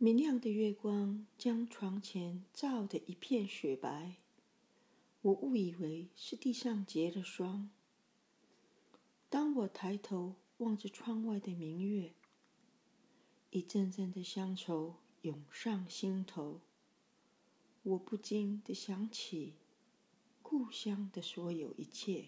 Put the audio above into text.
明亮的月光将床前照得一片雪白。我误以为是地上结了霜。当我抬头望着窗外的明月，一阵阵的乡愁涌上心头。我不禁的想起故乡的所有一切。